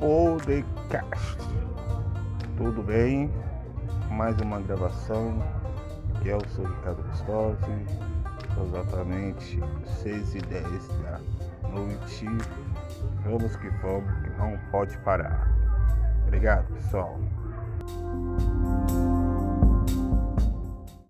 Podcast. Tudo bem? Mais uma gravação. Que Eu sou Ricardo Cristóvão. Exatamente 6 e 10 da noite. Vamos que vamos, que não pode parar. Obrigado, pessoal.